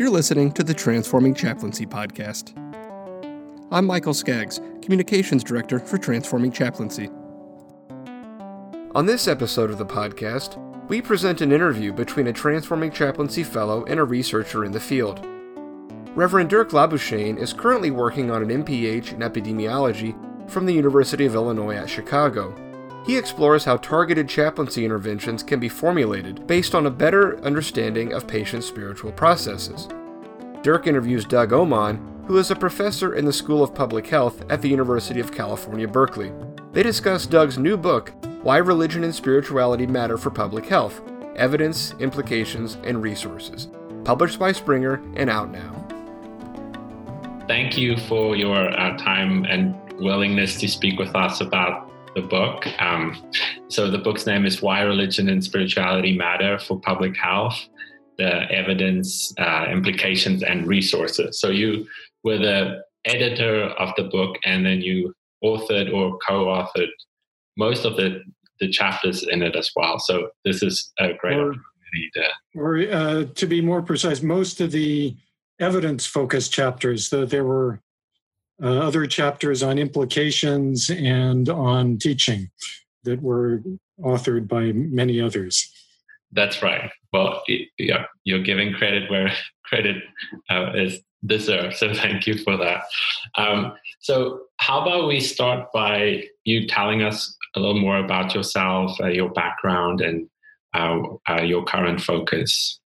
You're listening to the Transforming Chaplaincy podcast. I'm Michael Skaggs, Communications Director for Transforming Chaplaincy. On this episode of the podcast, we present an interview between a Transforming Chaplaincy Fellow and a researcher in the field. Reverend Dirk Labuschagne is currently working on an MPH in epidemiology from the University of Illinois at Chicago. He explores how targeted chaplaincy interventions can be formulated based on a better understanding of patients' spiritual processes. Dirk interviews Doug Oman, who is a professor in the School of Public Health at the University of California, Berkeley. They discuss Doug's new book, Why Religion and Spirituality Matter for Public Health Evidence, Implications, and Resources, published by Springer and out now. Thank you for your uh, time and willingness to speak with us about the book. Um, so the book's name is Why Religion and Spirituality Matter for Public Health, the evidence, uh, implications, and resources. So you were the editor of the book and then you authored or co-authored most of the, the chapters in it as well. So this is a great or, opportunity to... Or uh, to be more precise, most of the evidence-focused chapters, though there were uh, other chapters on implications and on teaching that were authored by many others. That's right. Well, yeah, you're giving credit where credit uh, is deserved. So thank you for that. Um, so, how about we start by you telling us a little more about yourself, uh, your background, and uh, uh your current focus?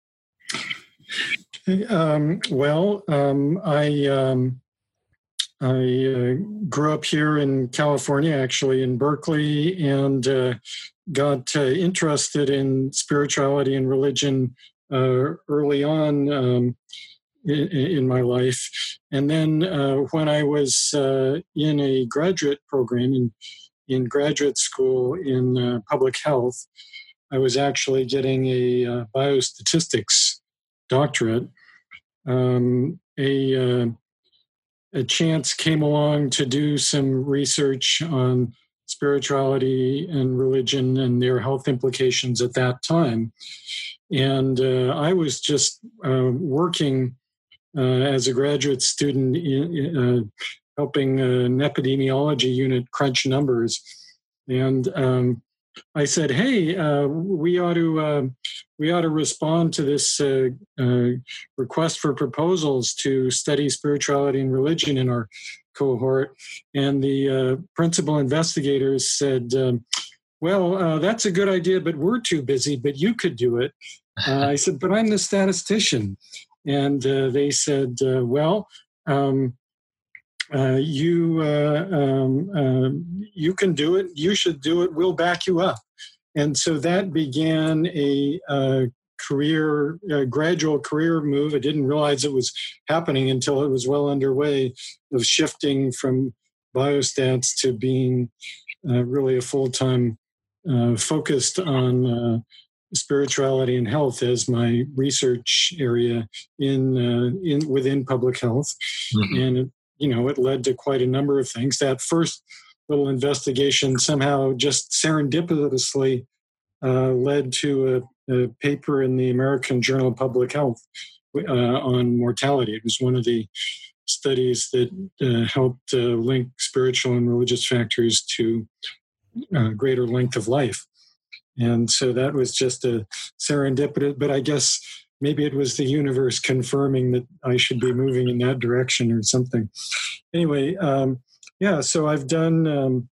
Um, well, um, I um, I uh, grew up here in California, actually in Berkeley, and uh, got uh, interested in spirituality and religion uh, early on um, in, in, my life. And then uh, when I was uh, in a graduate program in, in graduate school in public health, I was actually getting a biostatistics doctorate. Um, a a chance came along to do some research on spirituality and religion and their health implications at that time. And uh, I was just uh, working uh, as a graduate student, in, uh, helping an epidemiology unit crunch numbers. And um, I said, "Hey, uh, we ought to uh, we ought to respond to this uh, uh, request for proposals to study spirituality and religion in our cohort." And the uh, principal investigators said, um, "Well, uh, that's a good idea, but we're too busy. But you could do it." I said, "But I'm the statistician," and they said, "Well." Um, uh, you uh, um, uh, you can do it. You should do it. We'll back you up. And so that began a, a career, a gradual career move. I didn't realize it was happening until it was well underway of shifting from biostats to being uh, really a full time uh, focused on spirituality and health as my research area in uh, in within public health, mm-hmm. and you know, it led to quite a number of things. That first little investigation somehow just serendipitously uh, led to a, a, paper in the American Journal of Public Health uh, on mortality. It was one of the studies that uh, helped uh, link spiritual and religious factors to uh, greater length of life. And so that was just a serendipitous, but I guess maybe it was the universe confirming that I should be moving in that direction or something. Anyway, um, yeah, so I've done um,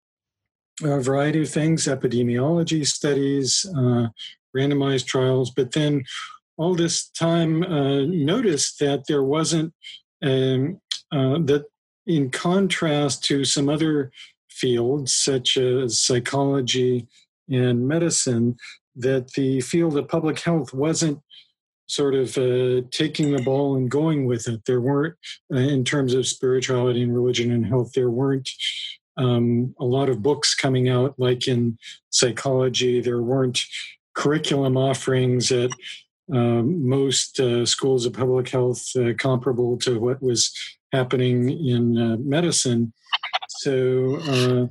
a variety of things epidemiology studies, uh, randomized trials, but then all this time uh, noticed that there wasn't, um, uh, that in contrast to some other fields such as psychology and medicine, that the field of public health wasn't sort of uh, taking the ball and going with it. There weren't, uh, in terms of spirituality and religion and health, there weren't um, a lot of books coming out like in psychology. There weren't curriculum offerings at um, most uh, schools of public health uh, comparable to what was happening in uh, medicine. So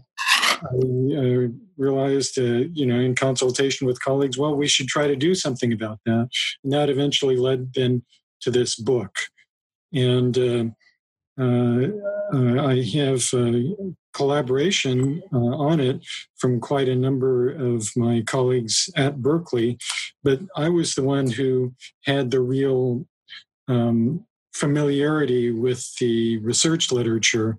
I realized, uh, you know, in consultation with colleagues, well, we should try to do something about that. And that eventually led then to this book. And uh, uh, uh I have collaboration uh, on it from quite a number of my colleagues at Berkeley, but I was the one who had the real um, familiarity with the research literature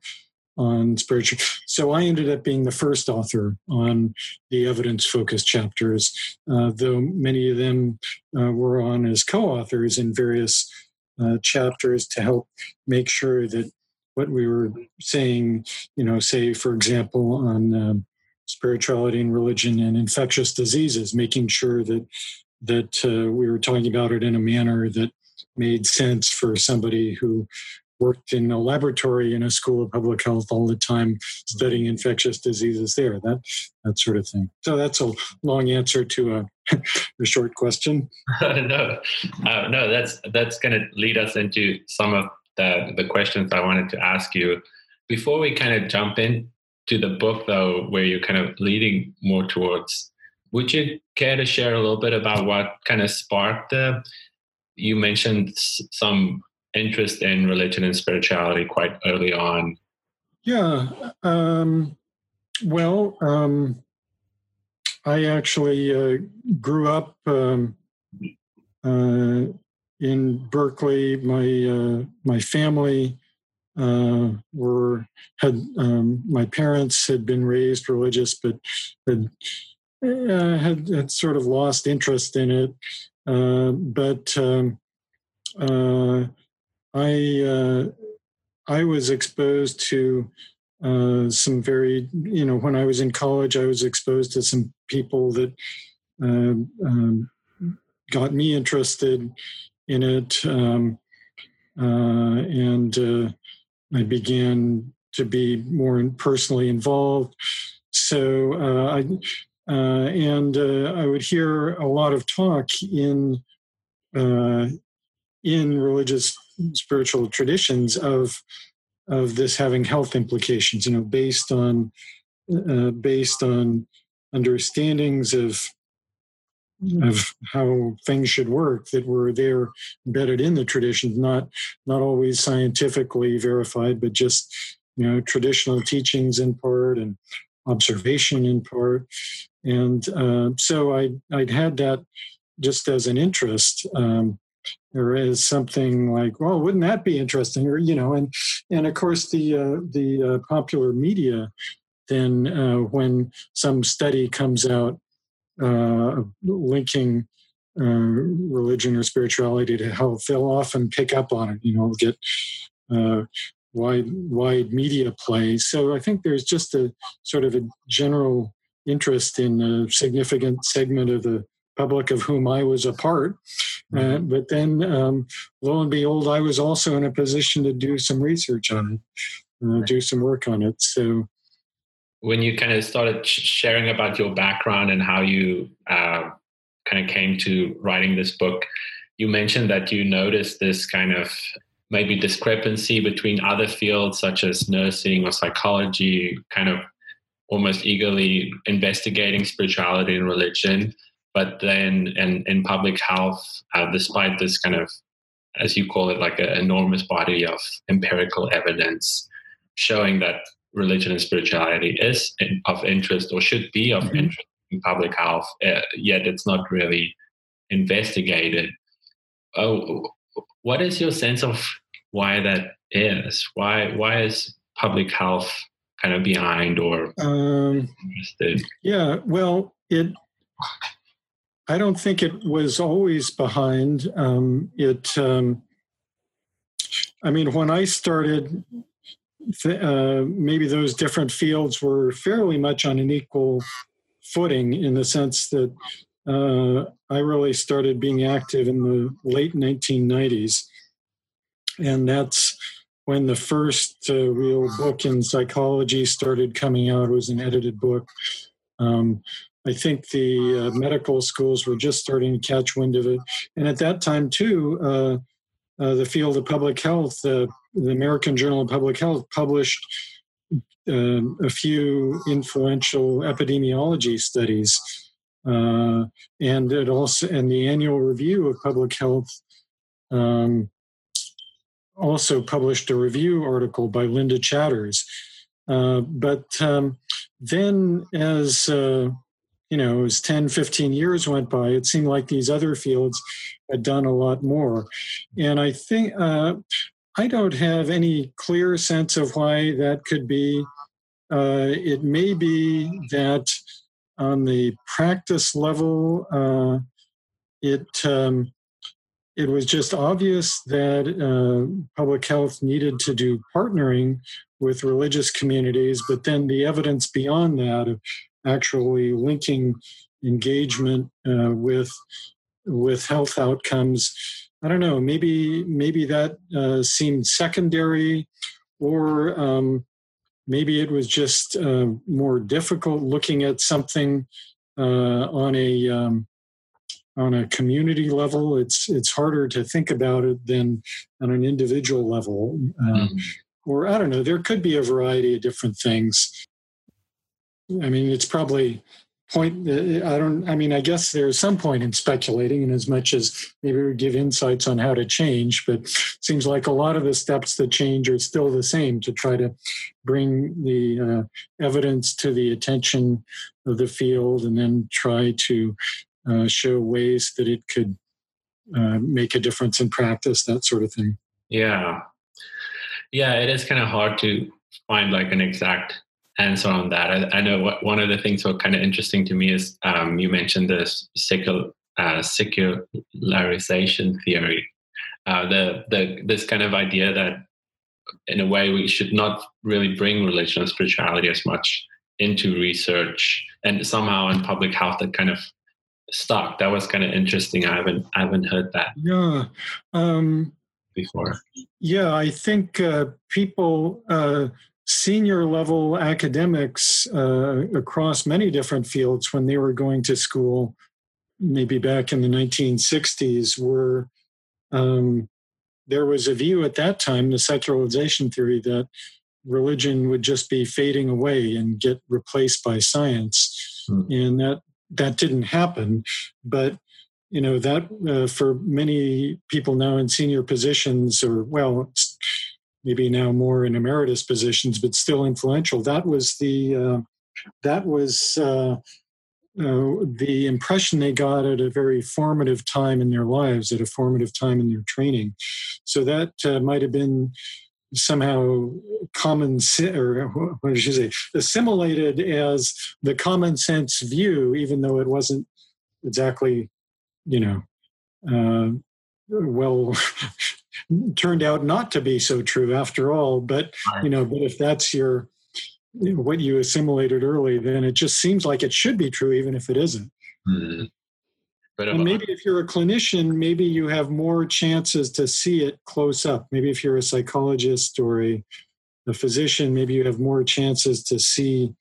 on spiritual. So I ended up being the first author on the evidence focused chapters, uh, though many of them uh, were on as co authors in various uh, chapters to help make sure that what we were saying, you know, say, for example, on um, spirituality and religion and infectious diseases, making sure that that uh, we were talking about it in a manner that made sense for somebody who worked in a laboratory in a school of public health all the time studying infectious diseases there that that sort of thing so that's a long answer to a, a short question no uh, no that's that's going to lead us into some of the, the questions I wanted to ask you. Before we kind of jump into the book, though, where you're kind of leading more towards, would you care to share a little bit about what kind of sparked the? You mentioned some interest in religion and spirituality quite early on. Yeah. Um, well, um, I actually uh, grew up um, uh, in Berkeley. My uh, my family uh, were had um, my parents had been raised religious, but had uh, had, had sort of lost interest in it. Uh, but um, uh, I uh, I was exposed to some very you know when I was in college, I was exposed to some people that. Um, got me interested in it. Um, uh, and uh, I began to be more personally involved. So uh, I, uh, and uh, I would hear a lot of talk in in religious spiritual traditions of of this having health implications. You know, based on uh, based on understandings of of how things should work that were there embedded in the traditions, not not always scientifically verified, but just you know traditional teachings in part and observation in part. And uh, so I I'd had that just as an interest. Um, or as something like, well, wouldn't that be interesting? Or you know, and and of course the uh, the uh, popular media then uh, when some study comes out uh, linking uh, religion or spirituality to health, they'll often pick up on it. You know, get uh, wide wide media play. So I think there's just a sort of a general interest in a significant segment of the public of whom I was a part. Uh, mm-hmm. but then, um, lo and behold, I was also in a position to do some research on it, uh, do some work on it. So when you kind of started sharing about your background and how you uh, kind of came to writing this book, you mentioned that you noticed this kind of maybe discrepancy between other fields such as nursing or psychology, kind of almost eagerly investigating spirituality and religion. But then in, in public health, uh, despite this kind of, as you call it, like an enormous body of empirical evidence showing that religion and spirituality is in, of interest or should be of mm-hmm. interest in public health, uh, yet it's not really investigated. Oh, what is your sense of why that is? Why why is public health kind of behind or um, interested? Yeah, well, it. I don't think it was always behind. Um, it. Um, I mean, when I started uh, maybe those different fields were fairly much on an equal footing in the sense that uh, I really started being active in the late 1990s. And that's when the first uh, real book in psychology started coming out. It was an edited book. Um, I think the uh, medical schools were just starting to catch wind of it. And at that time, too, uh, uh, the field of public health, uh, the American Journal of Public Health published uh, a few influential epidemiology studies, uh, and it also and the annual review of public health um, also published a review article by Linda Chatters. Uh, but um, then, as you know, as 10, 15 years went by, it seemed like these other fields had done a lot more. And I think uh, I don't have any clear sense of why that could be. Uh, it may be that on the practice level, uh, it um, it was just obvious that uh, public health needed to do partnering with religious communities, but then the evidence beyond that of actually linking engagement uh, with with health outcomes. I don't know. Maybe maybe that uh, seemed secondary, or um, maybe it was just uh, more difficult looking at something uh, on a um, on a community level. It's it's harder to think about it than on an individual level. mm-hmm. Or I don't know. There could be a variety of different things. I mean, it's probably point i don't i mean i guess there's some point in speculating in as much as maybe we give insights on how to change but seems like a lot of the steps that change are still the same to try to bring the uh, evidence to the attention of the field and then try to uh, show ways that it could uh, make a difference in practice that sort of thing. Yeah. Yeah it is kind of hard to find like an exact answer on that. I, I know what, one of the things that kind of interesting to me is um, you mentioned this secular, uh, secularization theory, uh, the the this kind of idea that in a way we should not really bring religion and spirituality as much into research and somehow in public health that kind of stuck. That was kind of interesting. I haven't I haven't heard that. Yeah. Um, before. Yeah, I think uh, people uh, senior level academics uh, across many different fields when they were going to school, maybe back in the 1960s, were um, there was a view at that time, the secularization theory, that religion would just be fading away and get replaced by science, hmm. and that that didn't happen. But you know that uh, for many people now in senior positions, or well, maybe now more in emeritus positions, but still influential. That was the uh, that was uh, uh, the impression they got at a very formative time in their lives, at a formative time in their training. So that uh, might have been somehow common or what did you say assimilated as the common sense view, even though it wasn't exactly, you know. Uh, well turned out not to be so true after all. But right. you know, but if that's your what you assimilated early, then it just seems like it should be true, even if it isn't. Mm-hmm. But and maybe if you're a clinician, maybe you have more chances to see it close up. Maybe if you're a psychologist or a, a physician, maybe you have more chances to see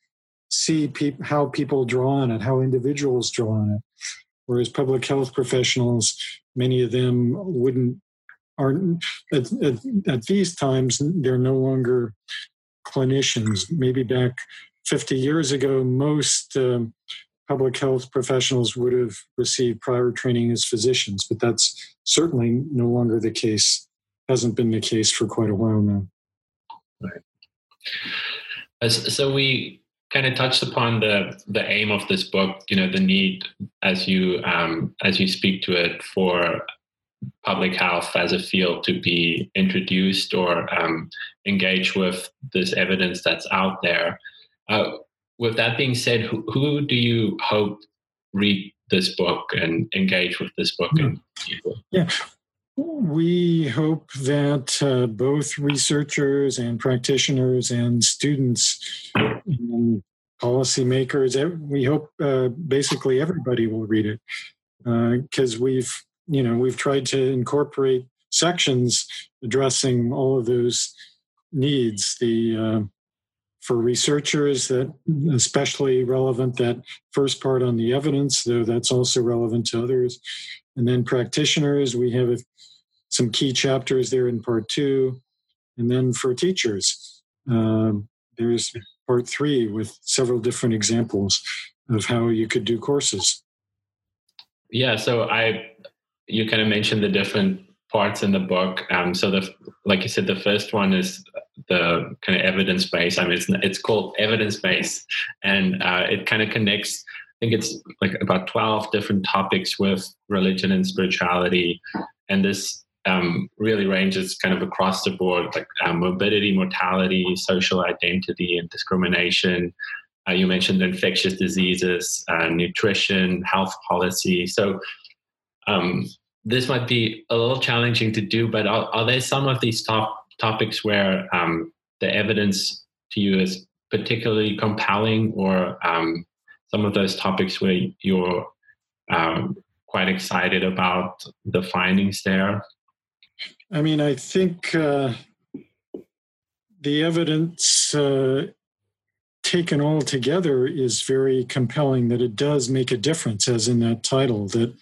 see pe- how people draw on it, how individuals draw on it. Whereas public health professionals, many of them wouldn't are at, at, at these times they're no longer clinicians. Maybe back 50 years ago, most um, public health professionals would have received prior training as physicians, but that's certainly no longer the case. Hasn't been the case for quite a while now. Right. So we kind of touched upon the the aim of this book. You know, the need as you um, as you speak to it for public health as a field to be introduced or um, engage with this evidence that's out there. Uh, with that being said, who, who, do you hope read this book and engage with this book? Yeah. yeah. We hope that uh, both researchers and practitioners and students and policymakers, we hope uh, basically everybody will read it because uh, we've you know we've tried to incorporate sections addressing all of those needs the uh, for researchers that especially relevant that first part on the evidence though that's also relevant to others. And then practitioners we have some key chapters there in part two. And then for teachers um, there's part three with several different examples of how you could do courses. Yeah so i you kind of mentioned the different parts in the book. Um, so the like you said, the first one is the kind of evidence base. I mean, it's, it's called evidence base, and uh, it kind of connects. I think it's like about twelve different topics with religion and spirituality, and this um, really ranges kind of across the board, like um, morbidity, mortality, social identity, and discrimination. Uh, you mentioned infectious diseases, uh, nutrition, health policy. So um, this might be a little challenging to do, but are, are there some of these top topics where um, the evidence to you is particularly compelling, or um, some of those topics where you're um, quite excited about the findings there? I mean, I think uh, the evidence uh, taken all together is very compelling that it does make a difference, as in that title, that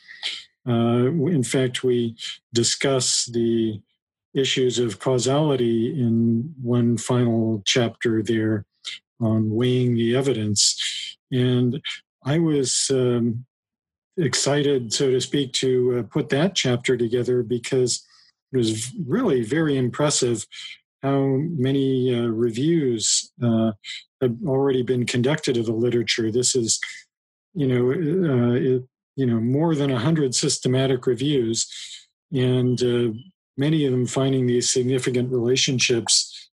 uh, in fact, we discuss the issues of causality in one final chapter there on weighing the evidence. And I was um, excited, so to speak, to uh, put that chapter together because it was really very impressive how many uh, reviews uh, have already been conducted of the literature. This is, you know, uh, it, you know more than 100 systematic reviews and uh, many of them finding these significant relationships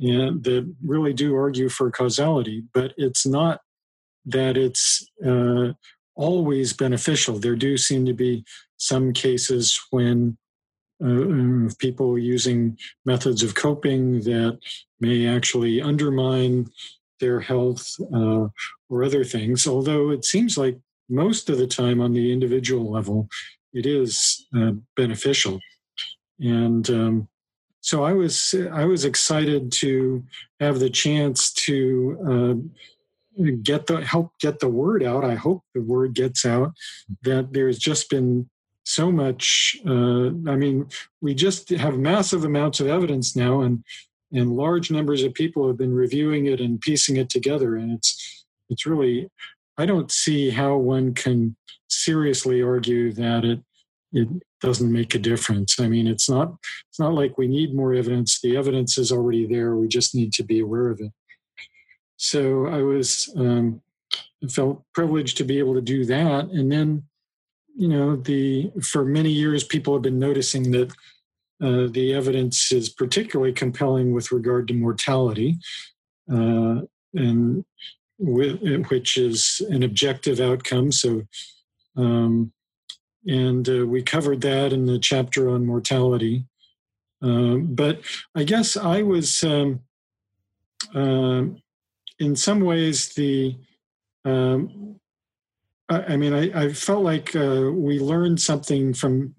and that really do argue for causality. But it's not that it's uh, always beneficial. There do seem to be some cases when uh, people using methods of coping that may actually undermine their health uh, or other things. Although it seems like most of the time on the individual level, it is uh, beneficial. And um, so I was I was excited to have the chance to uh, get the help get the word out. I hope the word gets out that there's just been so much. Uh, I mean, we just have massive amounts of evidence now, and and large numbers of people have been reviewing it and piecing it together, and it's it's really I don't see how one can seriously argue that it it doesn't make a difference. I mean, it's not it's not like we need more evidence. The evidence is already there. We just need to be aware of it. So I was um, felt privileged to be able to do that, and then you know the for many years people have been noticing that uh, the evidence is particularly compelling with regard to mortality. Uh, and which is an objective outcome. So, um, and uh, we covered that in the chapter on mortality. Um, but I guess I was, um, uh, in some ways, the um, I, I, mean, I, I felt like uh, we learned something from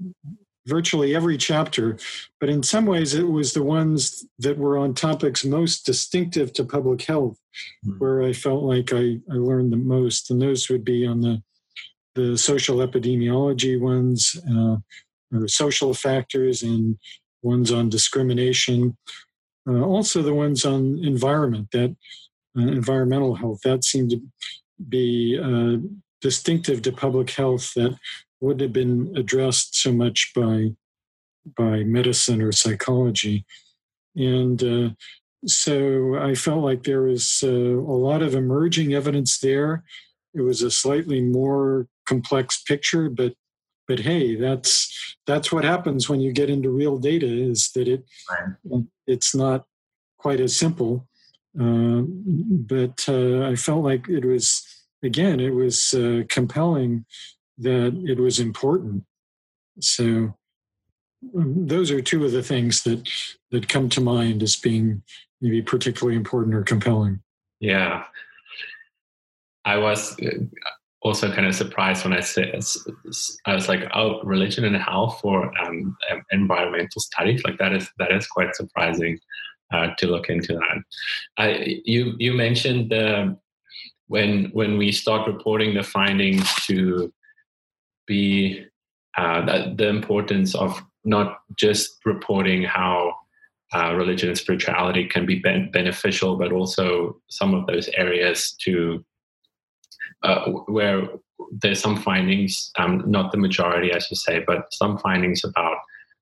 virtually every chapter, but in some ways it was the ones that were on topics most distinctive to public health. Where I felt like I, I learned the most. And those would be on the, the social epidemiology ones, uh, or social factors, and ones on discrimination. Uh, also, the ones on environment, that uh, environmental health, that seemed to be uh, distinctive to public health that wouldn't have been addressed so much by by medicine or psychology and uh, so i felt like there was uh, a lot of emerging evidence there it was a slightly more complex picture but but hey that's that's what happens when you get into real data is that it right. it's not quite as simple uh, but uh, i felt like it was again it was uh, compelling that it was important. So um, those are two of the things that that come to mind as being maybe particularly important or compelling. Yeah, I was uh, also kind of surprised when I said I was like, "Oh, religion and health for um, environmental studies." Like that is that is quite surprising uh, to look into that. I, you you mentioned the when when we start reporting the findings to be uh, the, the importance of not just reporting how uh, religion and spirituality can be ben- beneficial, but also some of those areas to uh, where there's some findings, um, not the majority, as you say, but some findings about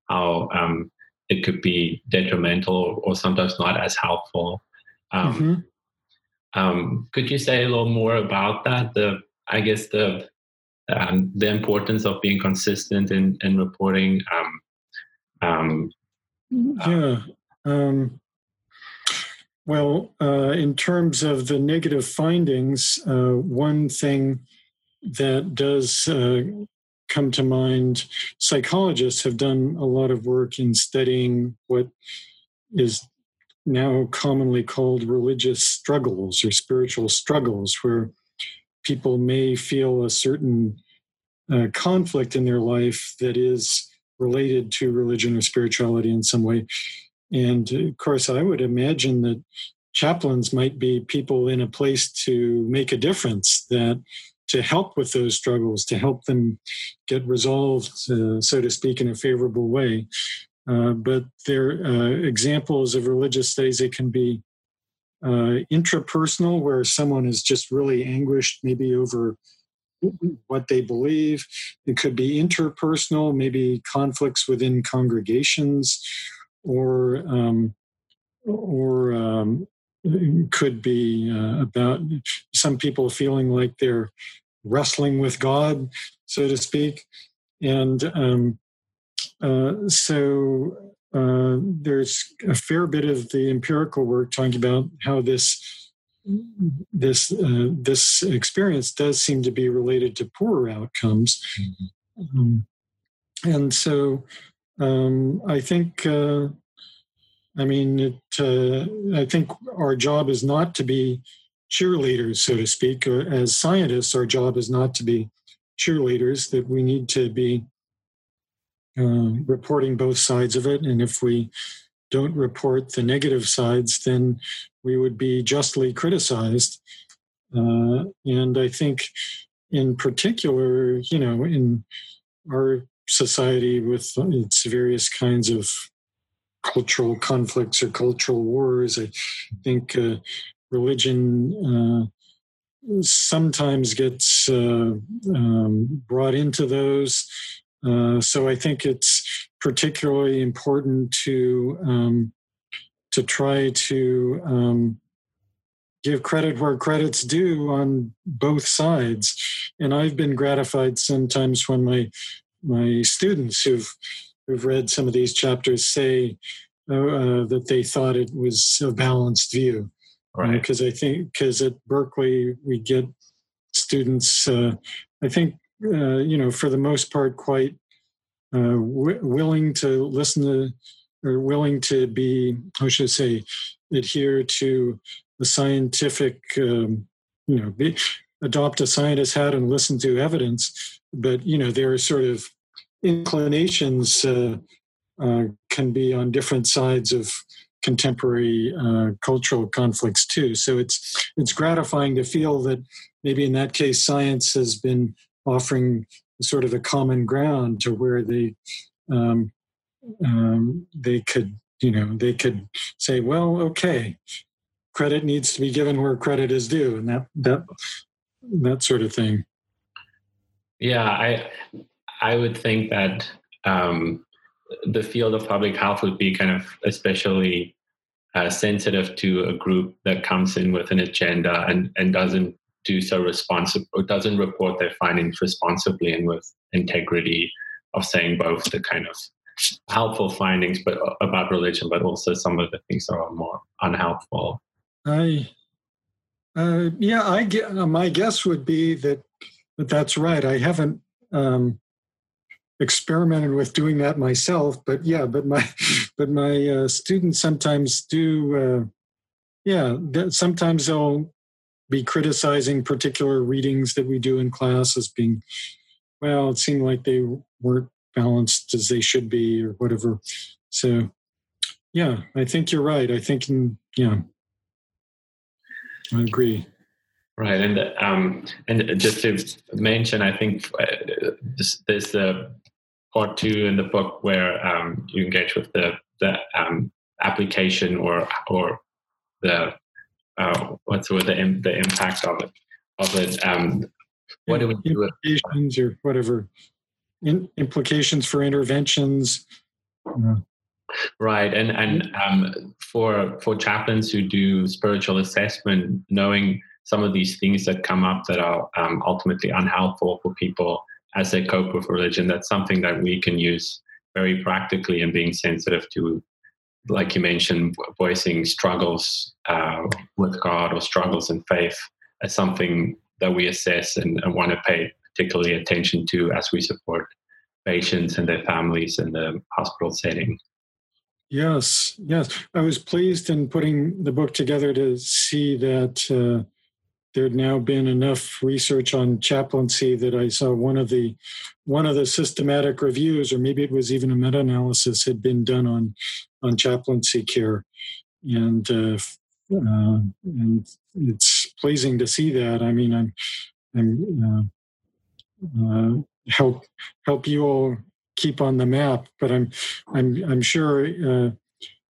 how um, it could be detrimental or sometimes not as helpful. Um, mm-hmm. um, could you say a little more about that? The I guess the um, the importance of being consistent in, in reporting. Um, um, yeah. Um, well, uh, in terms of the negative findings, uh, one thing that does uh, come to mind psychologists have done a lot of work in studying what is now commonly called religious struggles or spiritual struggles, where people may feel a certain uh, conflict in their life that is related to religion or spirituality in some way. And of course, I would imagine that chaplains might be people in a place to make a difference, that to help with those struggles, to help them get resolved, uh, so to speak, in a favorable way. Uh, but they're uh, examples of religious studies that can be uh, intrapersonal, where someone is just really anguished, maybe over what they believe. It could be interpersonal, maybe conflicts within congregations, or um, or um, could be uh, about some people feeling like they're wrestling with God, so to speak, and um, uh, so uh, there's a fair bit of the empirical work talking about how this this uh, this experience does seem to be related to poorer outcomes, mm-hmm. um, and so um, I think. Uh, I mean, it, uh, I think our job is not to be cheerleaders, so to speak. As scientists, our job is not to be cheerleaders. That we need to be uh, reporting both sides of it, and if we don't report the negative sides, then we would be justly criticized. Uh, and I think, in particular, you know, in our society with its various kinds of cultural conflicts or cultural wars, I think uh, religion uh, sometimes gets uh, um, brought into those. Uh, so I think it's particularly important to um, to try to um, give credit where credit's due on both sides. And I've been gratified sometimes when my my students who've who've read some of these chapters say uh, uh, that they thought it was a balanced view. Right. Because I think because at Berkeley we get students. Uh, I think uh, you know for the most part quite uh, w- willing to listen to or willing to be, how should I say, adhere to the scientific, um, you know, be, adopt a scientist hat and listen to evidence. But, you know, there are sort of inclinations uh, uh, can be on different sides of contemporary uh, cultural conflicts too. So it's it's gratifying to feel that maybe in that case science has been offering sort of a common ground to where they um, um, they could you know they could say well okay credit needs to be given where credit is due and that that that sort of thing yeah i i would think that um, the field of public health would be kind of especially uh, sensitive to a group that comes in with an agenda and and doesn't do so responsibly or doesn't report their findings responsibly and with integrity of saying both the kind of helpful findings but about religion but also some of the things that are more unhelpful. I uh, yeah i get uh, my guess would be that, that that's right i haven't um, experimented with doing that myself but yeah but my but my uh, students sometimes do uh, yeah sometimes they'll be criticizing particular readings that we do in class as being, well, it seemed like they weren't balanced as they should be or whatever. So, yeah, I think you're right. I think, yeah, I agree. Right, and um, and just to mention, I think uh, there's the part two in the book where um, you engage with the the um, application or or the uh, what's with the the impact of it of it. Um, what do we do? Implications or whatever. In, implications for interventions Yeah. Right, and and um, for for chaplains who do spiritual assessment, knowing some of these things that come up that are um, ultimately unhelpful for people as they cope with religion, that's something that we can use very practically and being sensitive to, like you mentioned, voicing struggles uh, with God or struggles in faith as something that we assess and, and want to pay particularly attention to as we support patients and their families in the hospital setting. Yes, yes. I was pleased in putting the book together to see that uh, there had now been enough research on chaplaincy that I saw one of the one of the systematic reviews, or maybe it was even a meta-analysis, had been done on on chaplaincy care, and uh, uh, and it's pleasing to see that. I mean, I'm I'm uh, uh help help you all keep on the map. But I'm I'm I'm sure uh,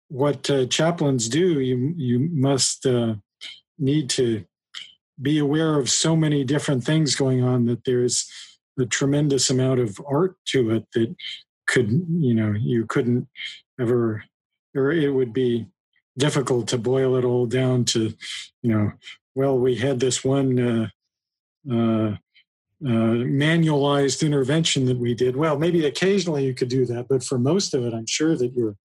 what uh, chaplains do, you you must need to be aware of so many different things going on that there's a tremendous amount of art to it that could you know you couldn't ever or it would be difficult to boil it all down to you know well we had this one uh, uh, uh, manualized intervention that we did. Well, maybe occasionally you could do that, but for most of it, I'm sure that you're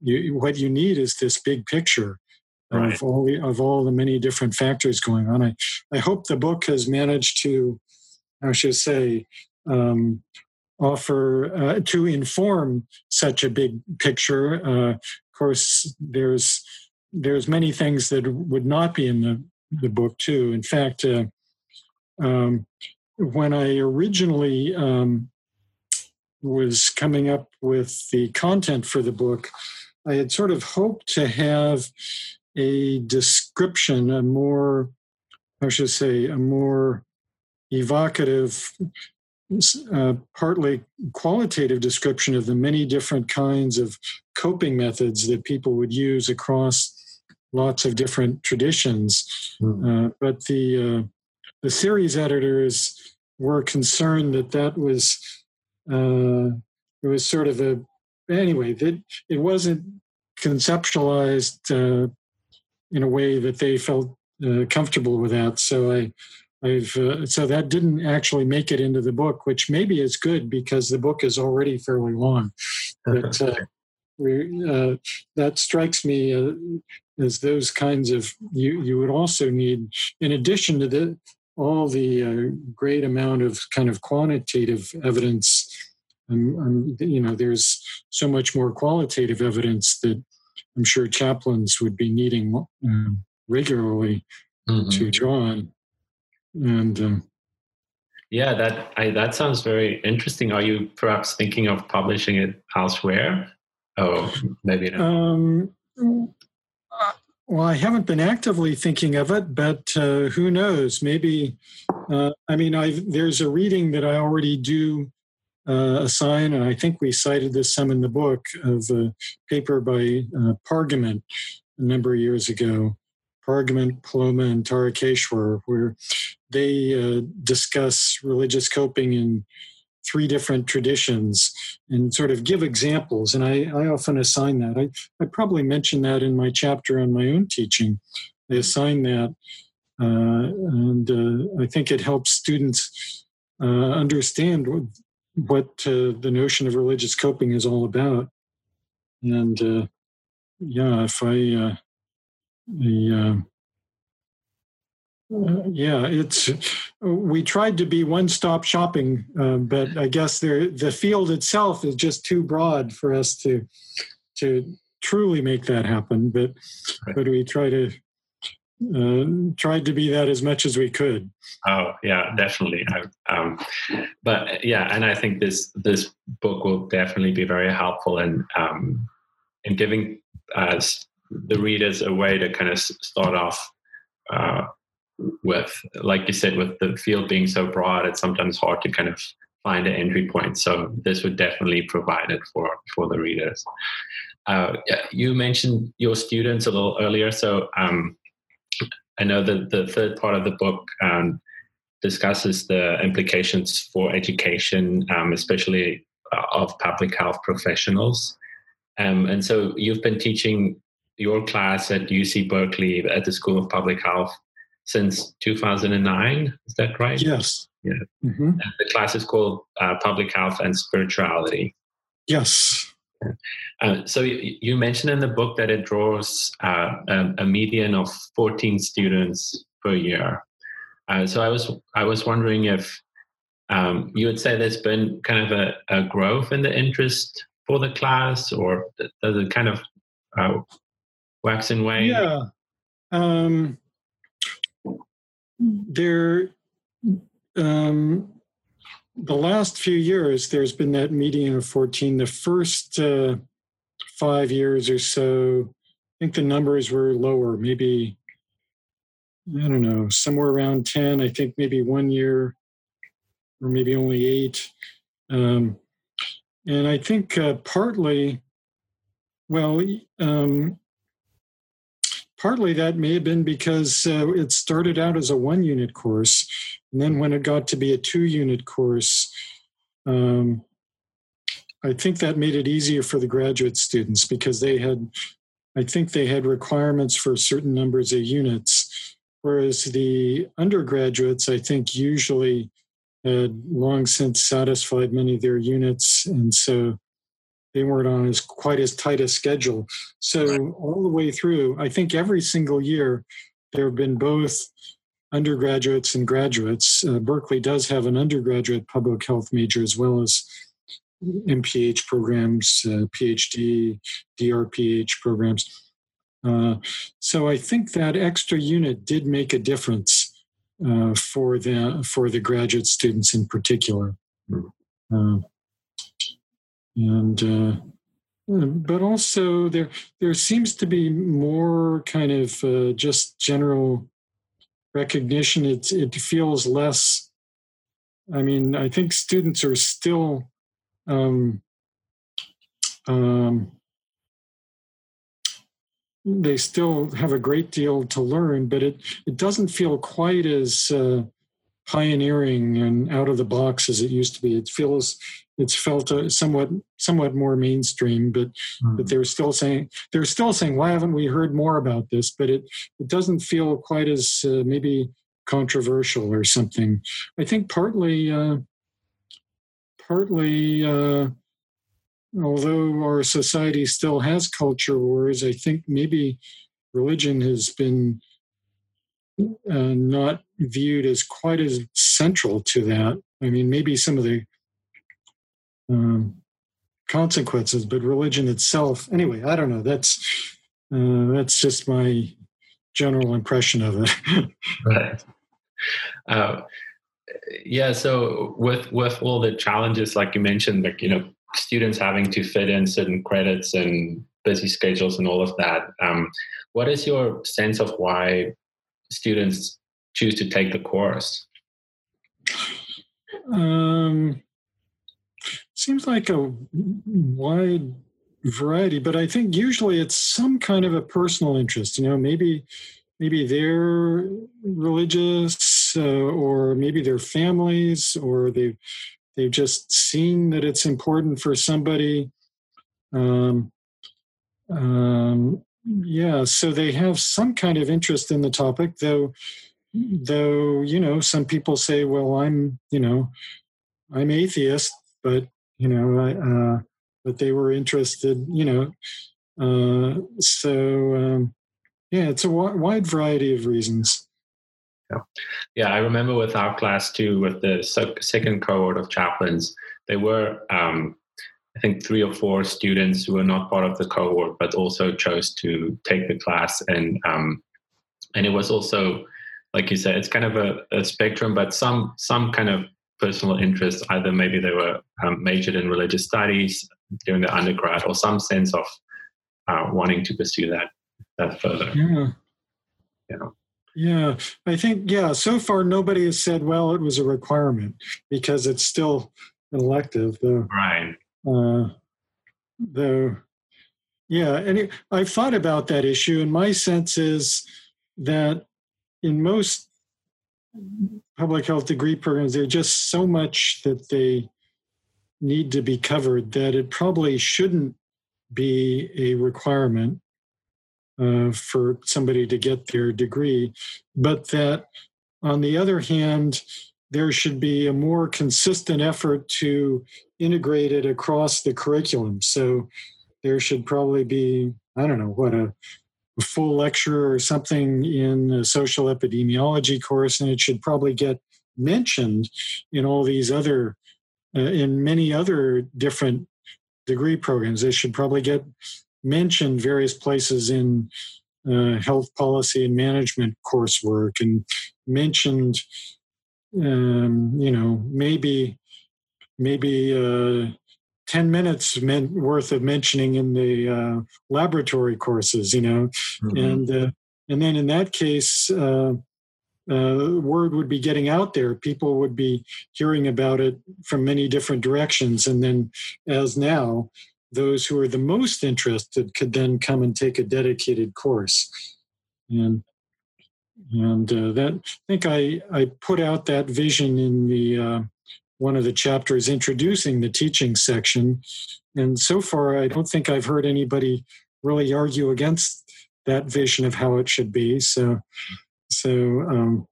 you, what you need is this big picture right. of all the, of all the many different factors going on. I I hope the book has managed to, I should say, um, offer uh, to inform such a big picture. Uh, of course, there's there's many things that would not be in the the book too. In fact. Uh, um, when I originally um, was coming up with the content for the book, I had sort of hoped to have a description, a more, I should say, a more evocative, uh, partly qualitative description of the many different kinds of coping methods that people would use across lots of different traditions. Mm. Uh, but the uh, the series editors were concerned that that was uh, it was sort of a anyway that it wasn't conceptualized uh, in a way that they felt uh, comfortable with that. So I. I've, uh, so that didn't actually make it into the book, which maybe is good because the book is already fairly long. But uh, we, uh, that strikes me as those kinds of you. You would also need, in addition to the all the uh, great amount of kind of quantitative evidence and, and, you know there's so much more qualitative evidence that i'm sure chaplains would be needing uh, regularly mm-hmm. to draw on and um, yeah that I, that sounds very interesting are you perhaps thinking of publishing it elsewhere oh maybe not. Um, well, I haven't been actively thinking of it, but uh, who knows? Maybe. Uh, I mean, i there's a reading that I already do uh, assign, and I think we cited this some in the book of a paper by uh, Pargament a number of years ago. Pargament, Poloma, and Tarakeshwar, where they uh, discuss religious coping in three different traditions and sort of give examples. And I, I often assign that. I, I probably mentioned that in my chapter on my own teaching. I assign that. Uh, and uh, I think it helps students uh, understand what, uh, the notion of religious coping is all about. And uh, yeah, if I, uh, the, uh, yeah, it's we tried to be one-stop shopping, uh, but I guess there, the field itself is just too broad for us to to truly make that happen. But right. but we try to uh, tried to be that as much as we could. Oh yeah, definitely. I, um, but yeah, and I think this this book will definitely be very helpful in um, in giving us the readers a way to kind of start off. Uh, with like you said with the field being so broad it's sometimes hard to kind of find an entry point so this would definitely provide it for for the readers uh, you mentioned your students a little earlier so um, i know that the third part of the book um, discusses the implications for education um, especially of public health professionals. Um, and so you've been teaching your class at UC Berkeley at the School of Public Health since 2009. Is that right? Yes. Yeah. Mm-hmm. the class is called uh, Public Health and Spirituality. Yes. Uh, so you, you, mentioned in the book that it draws uh, a, a, median of 14 students per year. Uh, so I was I was wondering if um, you would say there's been kind of a, a, growth in the interest for the class, or does it kind of uh, wax and wane? Yeah. Um, there, um, the last few years, there's been that median of 14. The first uh, five years or so, I think the numbers were lower, maybe, I don't know, somewhere around 10. I think maybe one year or maybe only eight. Um, and I think uh, partly, well, um, partly that may have been because uh, it started out as a one unit course. And then when it got to be a two unit course, um, I think that made it easier for the graduate students because they had, I think they had requirements for certain numbers of units. Whereas the undergraduates, I think, usually had long since satisfied many of their units. And so they weren't on as quite as tight a schedule. So all the way through, I think every single year there have been both undergraduates and graduates. Uh, Berkeley does have an undergraduate public health major as well as MPH programs, uh, PhD, DRPH programs. Uh, so I think that extra unit did make a difference uh, for the for the graduate students in particular. Uh, and uh, but also there there seems to be more kind of just general recognition. It it feels less. I mean, I think students are still. Um, um, they still have a great deal to learn, but it, it doesn't feel quite as uh, pioneering and out of the box as it used to be. It feels it's felt uh, somewhat somewhat more mainstream, but mm. but they're still saying they're still saying why haven't we heard more about this? But it it doesn't feel quite as uh, maybe controversial or something. I think partly uh, partly uh, although our society still has culture wars, I think maybe religion has been uh, not viewed as quite as central to that. I mean, maybe some of the um, consequences, but religion itself, anyway, I don't know. That's uh, that's just my general impression of it. right. Uh, yeah. So with with all the challenges, like you mentioned, like you know, students having to fit in certain credits and busy schedules and all of that. Um, what is your sense of why students choose to take the course? Um, seems like a wide variety, but I think usually it's some kind of a personal interest. You know, maybe maybe they're religious, uh, or maybe their families, or they've they've just seen that it's important for somebody. Um, um, yeah, so they have some kind of interest in the topic, though. Though you know, some people say, "Well, I'm you know, I'm atheist," but you know, uh, but they were interested. You know, uh, so um, yeah, it's a w- wide variety of reasons. Yeah. yeah, I remember with our class too, with the second cohort of chaplains, they were um, I think three or four students who were not part of the cohort, but also chose to take the class. And um, and it was also, like you said, it's kind of a, a, spectrum, but some some kind of personal interest. Either maybe they were um, majored in religious studies during the undergrad, or some sense of uh, wanting to pursue that that further. Yeah. Yeah. Yeah, I think yeah. So far, nobody has said, "Well, it was a requirement," because it's still an elective. Though. Right. Uh, though, yeah, and it, I've thought about that issue, and my sense is that in most public health degree programs, there's just so much that they need to be covered, that it probably shouldn't be a requirement uh, for somebody to get their degree, but that on the other hand, there should be a more consistent effort to integrate it across the curriculum. So there should probably be, I don't know, what a, a full lecture or something in a social epidemiology course, and it should probably get mentioned in all these other, uh, in many other different degree programs. It should probably get mentioned various places in uh, health policy and management coursework and mentioned um, you know maybe maybe uh, 10 minutes meant worth of mentioning in the uh, laboratory courses you know? Mm-hmm. and uh, and then in that case uh, uh, word would be getting out there. People would be hearing about it from many different directions. And then as now those who are the most interested could then come and take a dedicated course. And and uh, that I think I I put out that vision in the uh, one of the chapters introducing the teaching section, and so far I don't think I've heard anybody really argue against that vision of how it should be. So so um,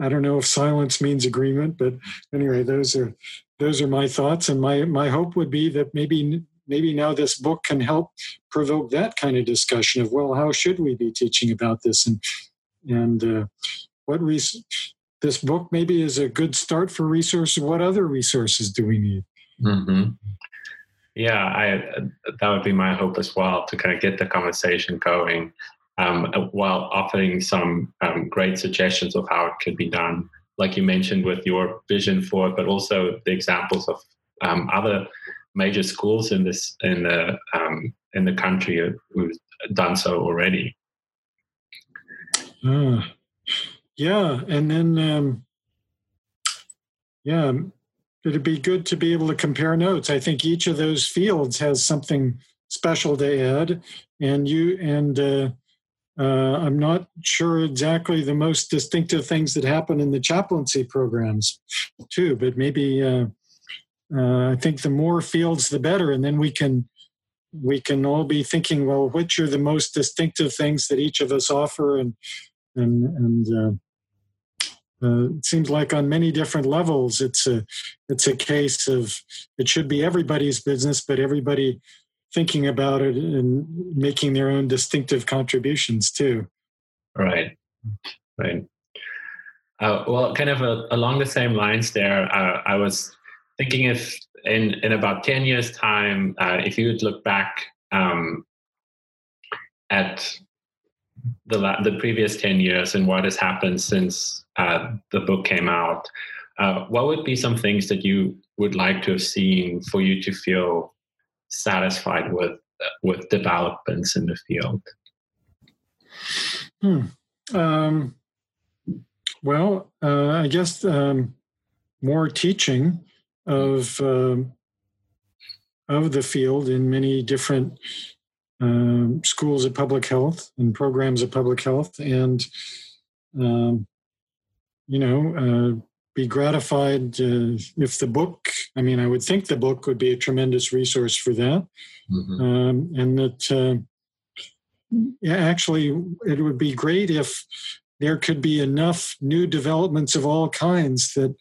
I don't know if silence means agreement, but anyway, those are those are my thoughts, and my my hope would be that maybe maybe now this book can help provoke that kind of discussion of well, how should we be teaching about this? And and uh, what res- this book maybe is a good start for resources. What other resources do we need? Mm-hmm. Yeah, I that would be my hope as well to kind of get the conversation going, um, while offering some um, great suggestions of how it could be done, like you mentioned with your vision for it, but also the examples of um, other major schools in this in the um, in the country who've done so already. Uh, yeah, and then um, yeah, it'd be good to be able to compare notes. I think each of those fields has something special to add, and you and uh, uh, I'm not sure exactly the most distinctive things that happen in the chaplaincy programs, too. But maybe uh, uh, I think the more fields, the better, and then we can we can all be thinking, well, which are the most distinctive things that each of us offer, and and and uh, it seems like on many different levels, it's a it's a case of it should be everybody's business, but everybody thinking about it and making their own distinctive contributions too. Right, right. Uh, well, kind of a, along the same lines there, uh, I was thinking if in in about ten years' time, uh, if you would look back um, at the the previous ten years and what has happened since uh, the book came out, uh, what would be some things that you would like to have seen for you to feel satisfied with with developments in the field? Hmm. Um, well, uh, I guess um, more teaching of uh, of the field in many different um, schools of public health and programs of public health, and um, you know, uh, be gratified uh, if the book. I mean, I would think the book would be a tremendous resource for that, mm-hmm. um, and that. Uh, yeah, actually, it would be great if there could be enough new developments of all kinds that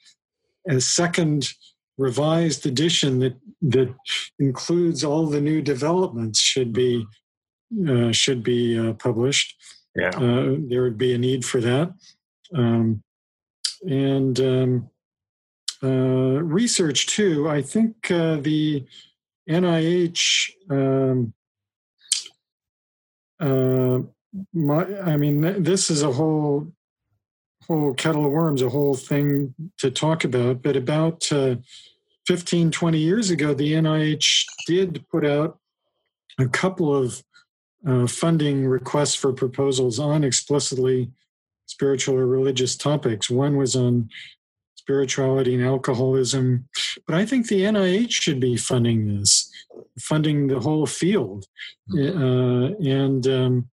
a second revised edition that that includes all the new developments should be uh, should be uh, published. Yeah, uh, there would be a need for that, um, and um, uh, research too. I think uh, the NIH. Um, uh, my, I mean, this is a whole whole kettle of worms, a whole thing to talk about. But about uh, 15, 20 years ago, the NIH did put out a couple of uh, funding requests for proposals on explicitly spiritual or religious topics. One was on spirituality and alcoholism, but I think the NIH should be funding this, funding the whole field. Mm-hmm. Uh, and um,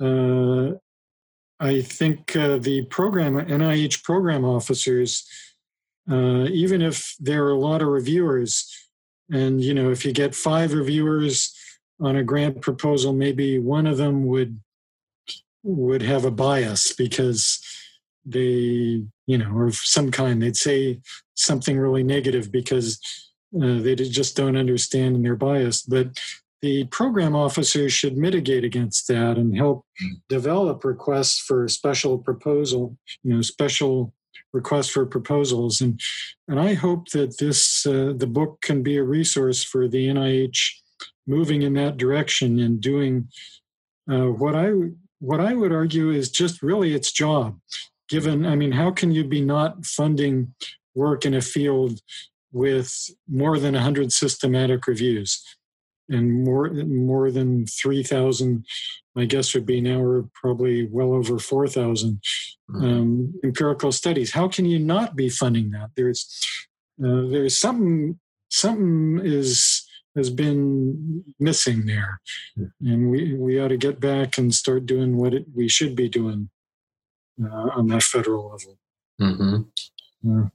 uh, I think uh, the program NIH program officers uh, even if there are a lot of reviewers, and you know, if you get five reviewers on a grant proposal, maybe one of them would would have a bias because they, you know, or of some kind, they'd say something really negative because uh, they just don't understand and they're biased. But the program officers should mitigate against that and help develop requests for special proposal, you know, special requests for proposals. And and I hope that this uh, the book can be a resource for the NIH moving in that direction and doing uh, what I what I would argue is just really its job. Given, I mean, how can you be not funding work in a field with more than 100 systematic reviews and more more than 3,000? My guess would be now we're probably well over 4,000 mm-hmm. um, empirical studies. How can you not be funding that? There's uh, there's something something is has been missing there. And we, we ought to get back and start doing what it, we should be doing uh, on that federal level. Mm-hmm. Uh,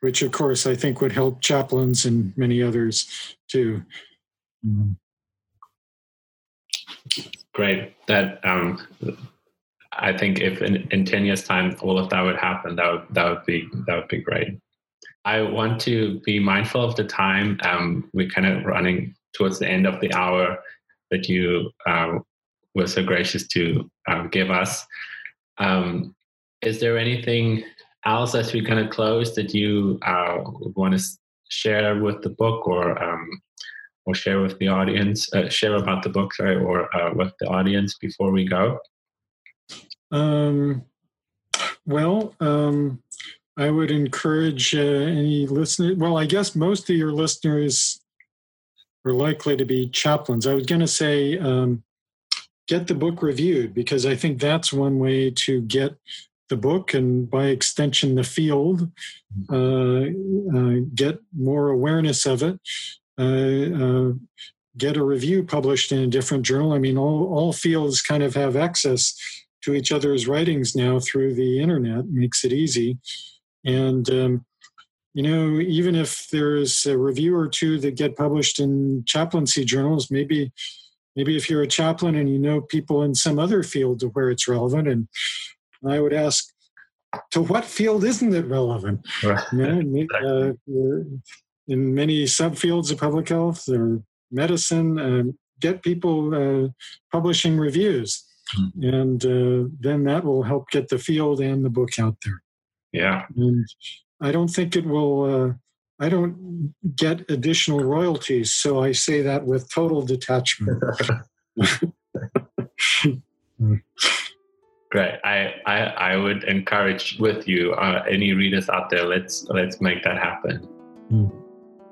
which, of course, I think would help chaplains and many others too. Mm. Great. That um, I think if in, in ten years' time all of that would happen, that would that would be that would be great. I want to be mindful of the time. Um, we're kind of running towards the end of the hour that you uh, were so gracious to um, give us. Um, is there anything else as we kind of close that you uh, want to share with the book or um, or share with the audience, uh, share about the book, sorry, or uh, with the audience before we go? Um, well, um, I would encourage uh, any listener. Well, I guess most of your listeners are likely to be chaplains. I was going to say um, get the book reviewed because I think that's one way to get the book and by extension the field uh, uh, get more awareness of it. Uh, uh, get a review published in a different journal. I mean, all, all fields kind of have access to each other's writings now through the internet, makes it easy. And, um, you know, even if there's a review or two that get published in chaplaincy journals, maybe maybe if you're a chaplain and you know people in some other field to where it's relevant, and I would ask, to what field isn't it relevant? Right. You know, uh, in many subfields of public health or medicine, uh, get people uh, publishing reviews. Mm-hmm. And uh, then that will help get the field and the book out there. Yeah. And I don't think it will, uh, I don't get additional royalties. So I say that with total detachment. Great. I, I, I would encourage with you, uh, any readers out there, let's, let's make that happen. Mm.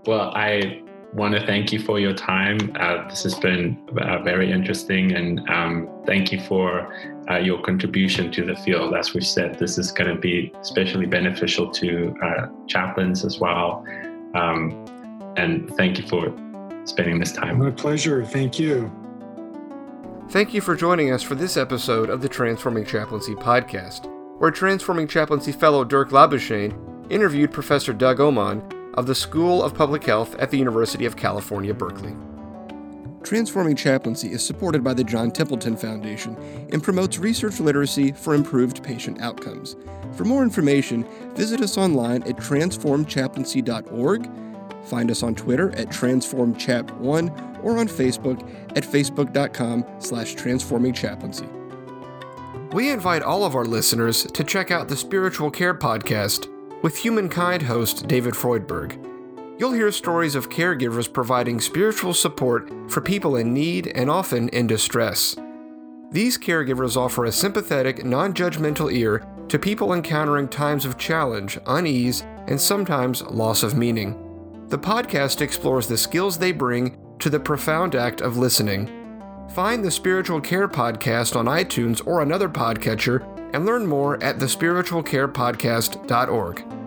Well, I want to thank you for your time. Uh, this has been uh, very interesting, and um, thank you for uh, your contribution to the field. As we said, this is going to be especially beneficial to uh, chaplains as well. Um, and thank you for spending this time. My pleasure. Thank you. Thank you for joining us for this episode of the Transforming Chaplaincy podcast, where Transforming Chaplaincy fellow Dirk Labuschagne interviewed Professor Doug Oman of the School of Public Health at the University of California, Berkeley. Transforming Chaplaincy is supported by the John Templeton Foundation and promotes research literacy for improved patient outcomes. For more information, visit us online at transformchaplaincy.org, find us on Twitter at transformchap1, or on Facebook at facebook.com slash transformingchaplaincy. We invite all of our listeners to check out the Spiritual Care Podcast, with Humankind host David Freudberg. You'll hear stories of caregivers providing spiritual support for people in need and often in distress. These caregivers offer a sympathetic, non judgmental ear to people encountering times of challenge, unease, and sometimes loss of meaning. The podcast explores the skills they bring to the profound act of listening. Find the Spiritual Care Podcast on iTunes or another podcatcher and learn more at thespiritualcarepodcast.org.